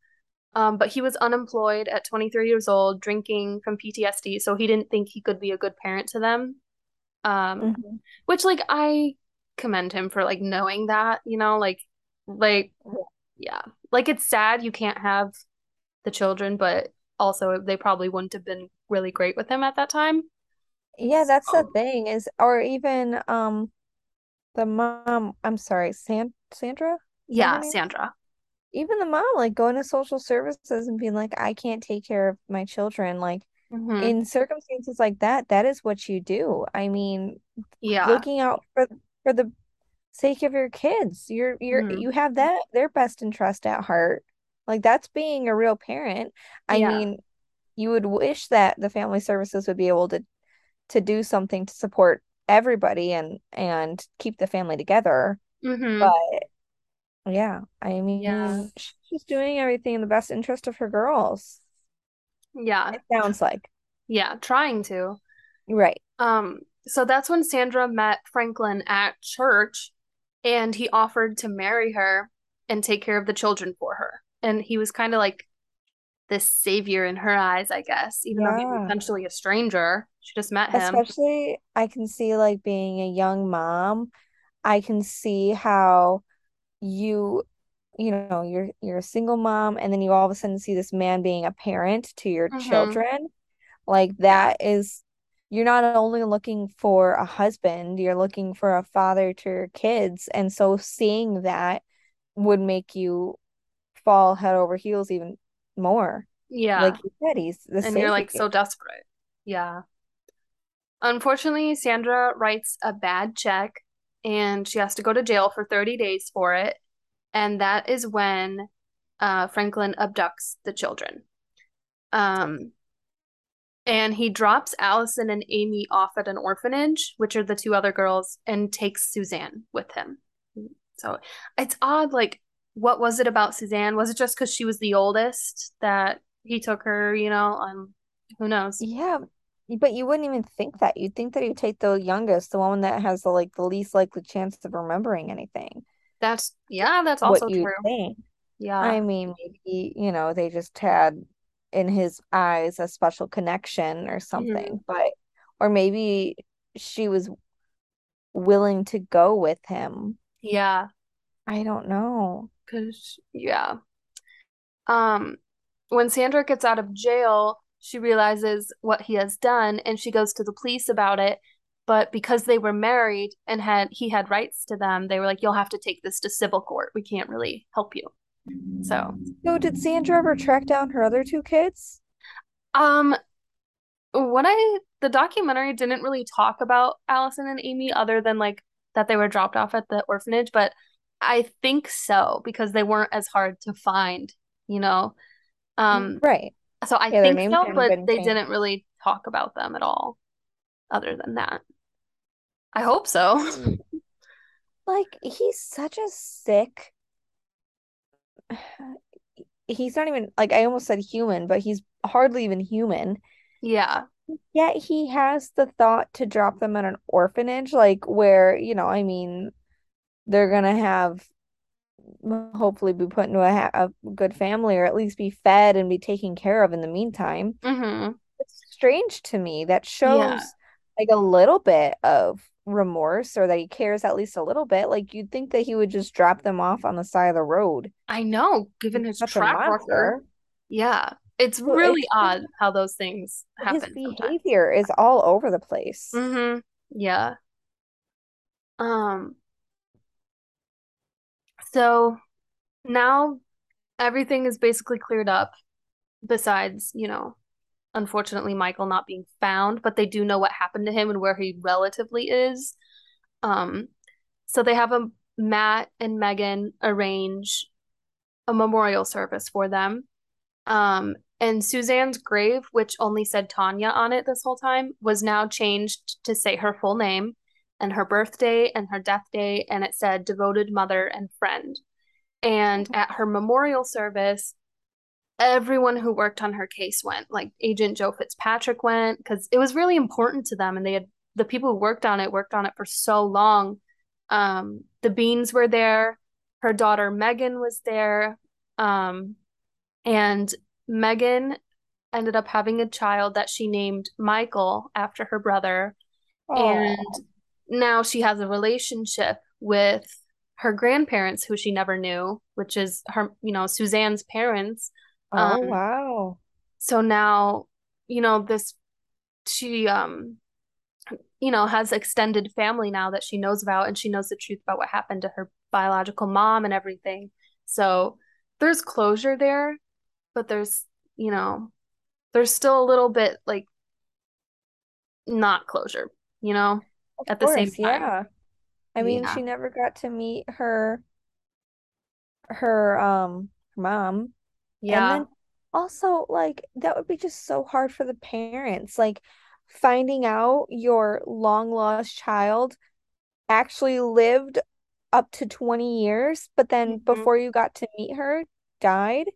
um, but he was unemployed at 23 years old, drinking from PTSD, so he didn't think he could be a good parent to them. Um, Mm-hmm. which like I commend him for like knowing that, you know, like like yeah. Like it's sad you can't have the children, but also they probably wouldn't have been really great with him at that time. Yeah, that's the thing is, or even um the mom. I'm sorry, San Sandra. Is that her yeah. Sandra. Even the mom, like going to social services and being like, I can't take care of my children. Like hmm in circumstances like that, that is what you do. I mean, Yeah. looking out for for the sake of your kids. You're you're hmm you have that their best interest at heart. Like that's being a real parent. I Yeah. mean, you would wish that the family services would be able to to do something to support everybody and and keep the family together. But hmm yeah, I Yeah. mean, she's doing everything in the best interest of her girls. Yeah. It sounds like. Yeah, trying to. Right. Um, so that's when Sandra met Franklin at church and he offered to marry her and take care of the children for her. And he was kind of like this savior in her eyes, I guess, even though he's Yeah. essentially a stranger. She just met him. Especially I can see like being a young mom, I can see how you you know you're you're a single mom and then you all of a sudden see this man being a parent to your hmm children like that is you're not only looking for a husband you're looking for a father to your kids and so seeing that would make you fall head over heels even more Yeah, like you said he's the And you're like so desperate. Yeah. Unfortunately, Sandra writes a bad check and she has to go to jail for 30 days for it. And that is when uh, Franklin abducts the children. Um, and he drops Allison and Amy off at an orphanage, which are the two other girls, and takes Suzanne with him. So it's odd. Like, what was it about Suzanne? Was it just because she was the oldest that he took her? You know, um, who knows? yeah but you wouldn't even think that you'd think that you'd take the youngest the one that has the like the least likely chance of remembering anything That's yeah, that's also true. think Yeah. I mean, maybe, you know, they just had in his eyes a special connection or hmm something, but or maybe she was willing to go with him. Yeah. I don't know. Cause yeah. Um, when Sandra gets out of jail, she realizes what he has done and she goes to the police about it. But because they were married and had he had rights to them, they were like, You'll have to take this to civil court. We can't really help you. So, So did Sandra ever track down her other two kids? um, what I the documentary didn't really talk about Allison and Amy other than like that they were dropped off at the orphanage, but I think so because they weren't as hard to find, you know. Um, Right. So I Yeah, think so, but they changed. didn't really talk about them at all other than that. I hope so. Mm. Like, he's such a sick, he's not even like I almost said human, but he's hardly even human. Yeah. Yet he has the thought to drop them at an orphanage, like where, you know, I mean, they're gonna have hopefully be put into a, ha a good family or at least be fed and be taken care of in the meantime. hmm It's strange to me. That Yeah. shows like a little bit of remorse or that he cares at least a little bit. Like you'd think that he would just drop them off on the side of the road. I know, given his track record. Yeah. It's So really it's odd how those things his happen sometimes. behavior is all over the place. hmm Yeah. Um, so now everything is basically cleared up besides, you know, unfortunately Michael not being found, but they do know what happened to him and where he relatively is. Um, so they have a Matt and Megan arrange a memorial service for them. Um, and Suzanne's grave, which only said Tonya on it this whole time, was now changed to say her full name and her birthday and her death day, and it said devoted mother and friend. And at her memorial service, everyone who worked on her case went. Like Agent Joe Fitzpatrick went because it was really important to them, and they had the people who worked on it worked on it for so long. Um, the Beans were there. Her daughter Megan was there. Um, and Megan ended up having a child that she named Michael after her brother. And now she has a relationship with her grandparents who she never knew, which is her, you know, Suzanne's parents. Oh, Um, wow. so now, you know, this she um you know, has extended family now that she knows about and she knows the truth about what happened to her biological mom and everything. So there's closure there, but there's, you know, there's still a little bit like not closure, you know, Of at the same time. yeah. I mean, Yeah. she never got to meet her her um her mom. And Yeah. then also like that would be just so hard for the parents. Like finding out your long lost child actually lived up to 20 years, but then hmm before you got to meet her, died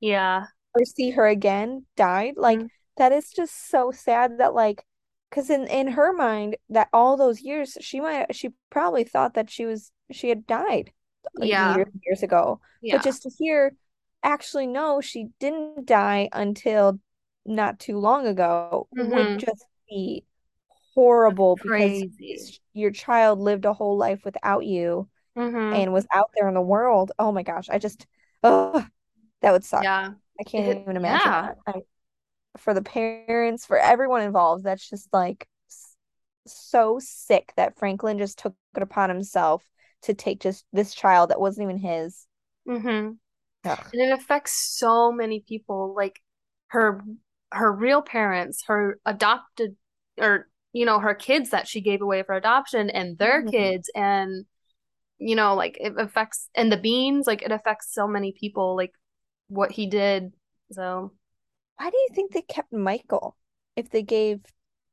Yeah. or see her again, died. Like Mhm. that is just so sad that like because in in her mind that all those years she might she probably thought that she was she had died like Yeah. years years ago. But just to hear actually no, she didn't die until not too long ago would hmm just be horrible because your child lived a whole life without you hmm and was out there in the world. Oh my gosh, I just oh that would suck. Yeah. I can't It, even imagine yeah. That. I, for the parents, for everyone involved, that's just like so sick that Franklin just took it upon himself to take just this child that wasn't even his. Mm-hmm. Ugh. And it affects so many people, like her her real parents, her adopted or you know, her kids that she gave away for adoption and their Mhm. kids and you know, like it affects and the beans, like it affects so many people, like what he did. So Why do you think they kept Michael if they gave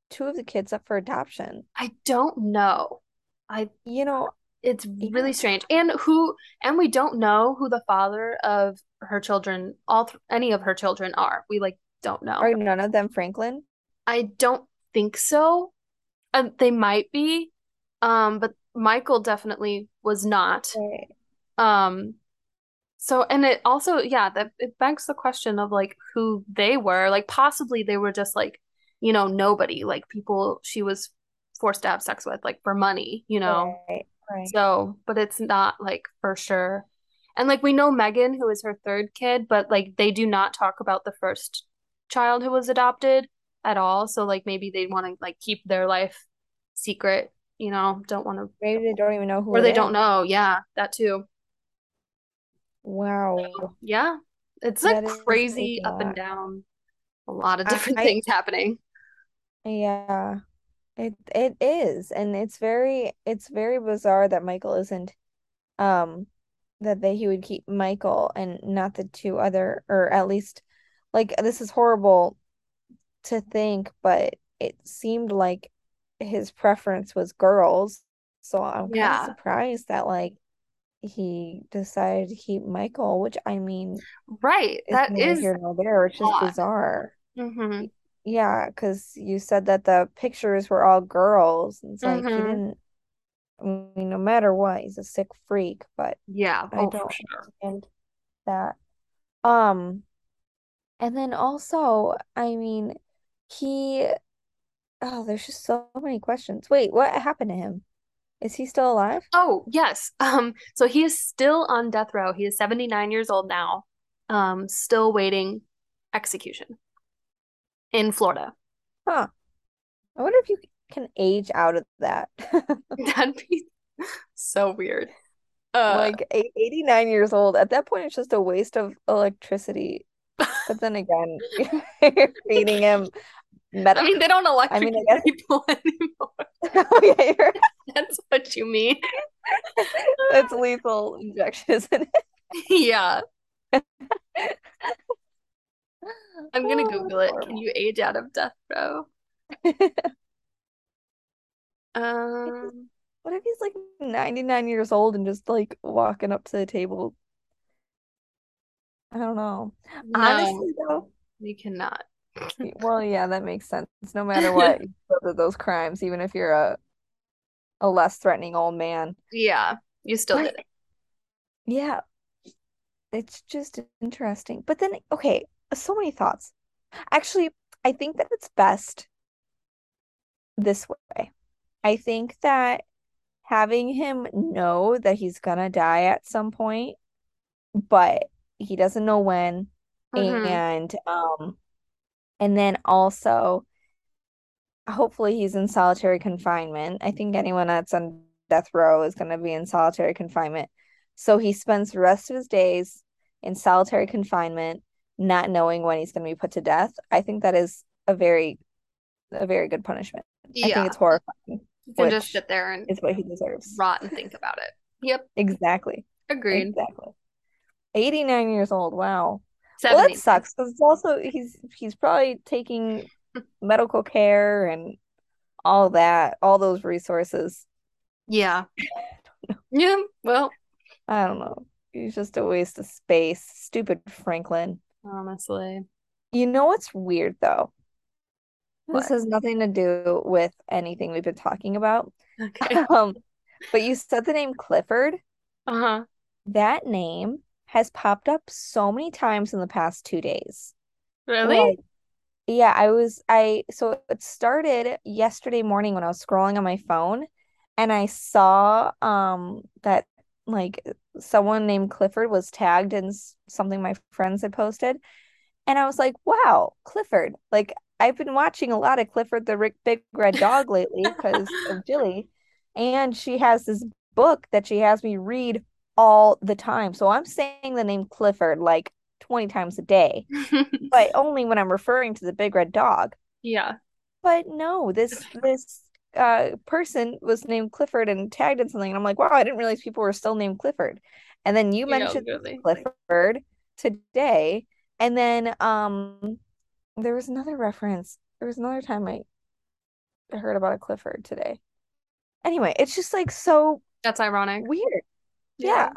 two of the kids up for adoption? I don't know. I You know, it's yeah, really strange. And who and we don't know who the father of her children, all th any of her children are. We like don't know. are none of them Franklin? I don't think so. Uh, they might be, um, but Michael definitely was not. Right. Um, so and it also, yeah, that it begs the question of like who they were. Like possibly they were just like, you know, nobody, like people she was forced to have sex with, like for money, you know. Right. Right. So, but it's not like for sure. And like we know Megan, who is her third kid, but like they do not talk about the first child who was adopted at all. So like maybe they want to like keep their life secret, you know, don't want to, Maybe they don't even know who or they don't know. Yeah, that too. Wow. Yeah, it's like That is a crazy up and down, a lot of different I, things happening. yeah, it it is. And it's very it's very bizarre that Michael isn't um that they he would keep Michael and not the two other or at least like this is horrible to think, but it seemed like his preference was girls. So I'm kind of surprised that like he decided to keep Michael, which I mean right. That is is here nor there. It's just bizarre. Mm-hmm. Yeah, because you said that the pictures were all girls. And it's like he Mm-hmm. didn't, I mean, no matter what, he's a sick freak, but Yeah. I Oh, don't sure. understand that. Um, and then also, I mean, he, oh, there's just so many questions. Wait, what happened to him? Is he still alive? Oh, yes. Um, so he is still on death row. He is 79 years old now. Um, still waiting execution in Florida. Huh. I wonder if you can age out of that. That'd be so weird. Uh, Like 89 years old. At that point, it's just a waste of electricity But then again, you're feeding him I mean, they don't I mean, electrocute I guess people anymore. oh yeah, you're That's what you mean. that's lethal injection, isn't it? Yeah. I'm gonna Oh, Google it. Can you age out of death row? Um, What if he's like 99 years old and just like walking up to the table? I don't know. no, Honestly, though, you cannot. Well, yeah, that makes sense. No matter what, those crimes, even if you're a, a less threatening old man. Yeah, you still But did it. yeah, it's just interesting. But then, okay, so many thoughts. Actually, I think that it's best this way. I think that having him know that he's gonna die at some point, but he doesn't know when, hmm and um, and then also hopefully he's in solitary confinement. I think anyone that's on death row is gonna be in solitary confinement. So he spends the rest of his days in solitary confinement, not knowing when he's gonna be put to death. I think that is a very a very good punishment. Yeah. I think it's horrifying, you can just sit there and is what he deserves. rot and think about it. Yep, Exactly. agreed. Exactly. 89 years old. Wow. Well, that 70. sucks because it's also he's he's probably taking medical care and all that, all those resources. Yeah. Yeah, well, I don't know. He's just a waste of space. Stupid Franklin. honestly. You know what's weird though? This has nothing to do with anything we've been talking about. Okay. Um, but you said the name Clifford. Uh-huh. That name has popped up so many times in the past two days. Really? Like, yeah, I was I so it started yesterday morning when I was scrolling on my phone and I saw um that like someone named Clifford was tagged in something my friends had posted and I was like, wow, Clifford. Like I've been watching a lot of Clifford the Rick Big Red Dog lately because of Jilly and she has this book that she has me read all the time. So I'm saying the name Clifford like 20 times a day but only when I'm referring to the big red dog. Yeah. But no, this this uh person was named Clifford and tagged in something, and I'm like, wow, I didn't realize people were still named Clifford. And then you Yeah, mentioned really. Clifford today, and then um there was another reference. There was another time I heard about a Clifford today. Anyway, it's just like so That's ironic. weird. Yeah. Yeah.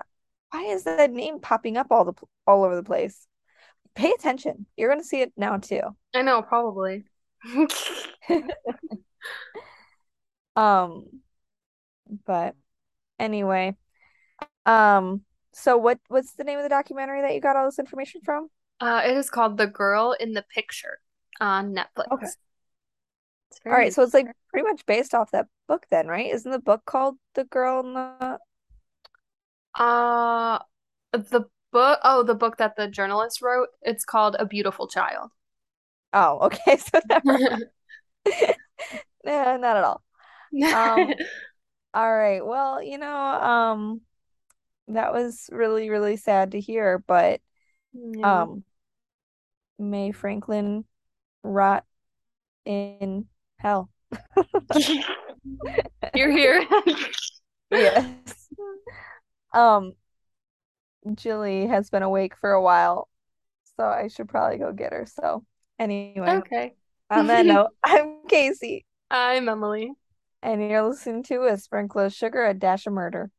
Why is that name popping up all the all over the place? Pay attention. You're gonna see it now too. I know, probably. Um, but anyway, um, so what what's the name of the documentary that you got all this information from? Uh, it is called The Girl in the Picture on Netflix. It's All right, so it's like pretty much based off that book then, right? Isn't the book called The Girl in the Uh, the book, oh, the book that the journalist wrote, it's called A Beautiful Child. Oh, okay, so never. Nah, not at all. Um, all right. Well, you know, um, that was really, really sad to hear, but Yeah. um, may Franklin rot in hell. You're here. Yes. Um, Jilly has been awake for a while, so I should probably go get her. So, anyway, Okay. on that note, I'm Casey, I'm Emily. and you're listening to A Sprinkle of Sugar, A Dash of Murder.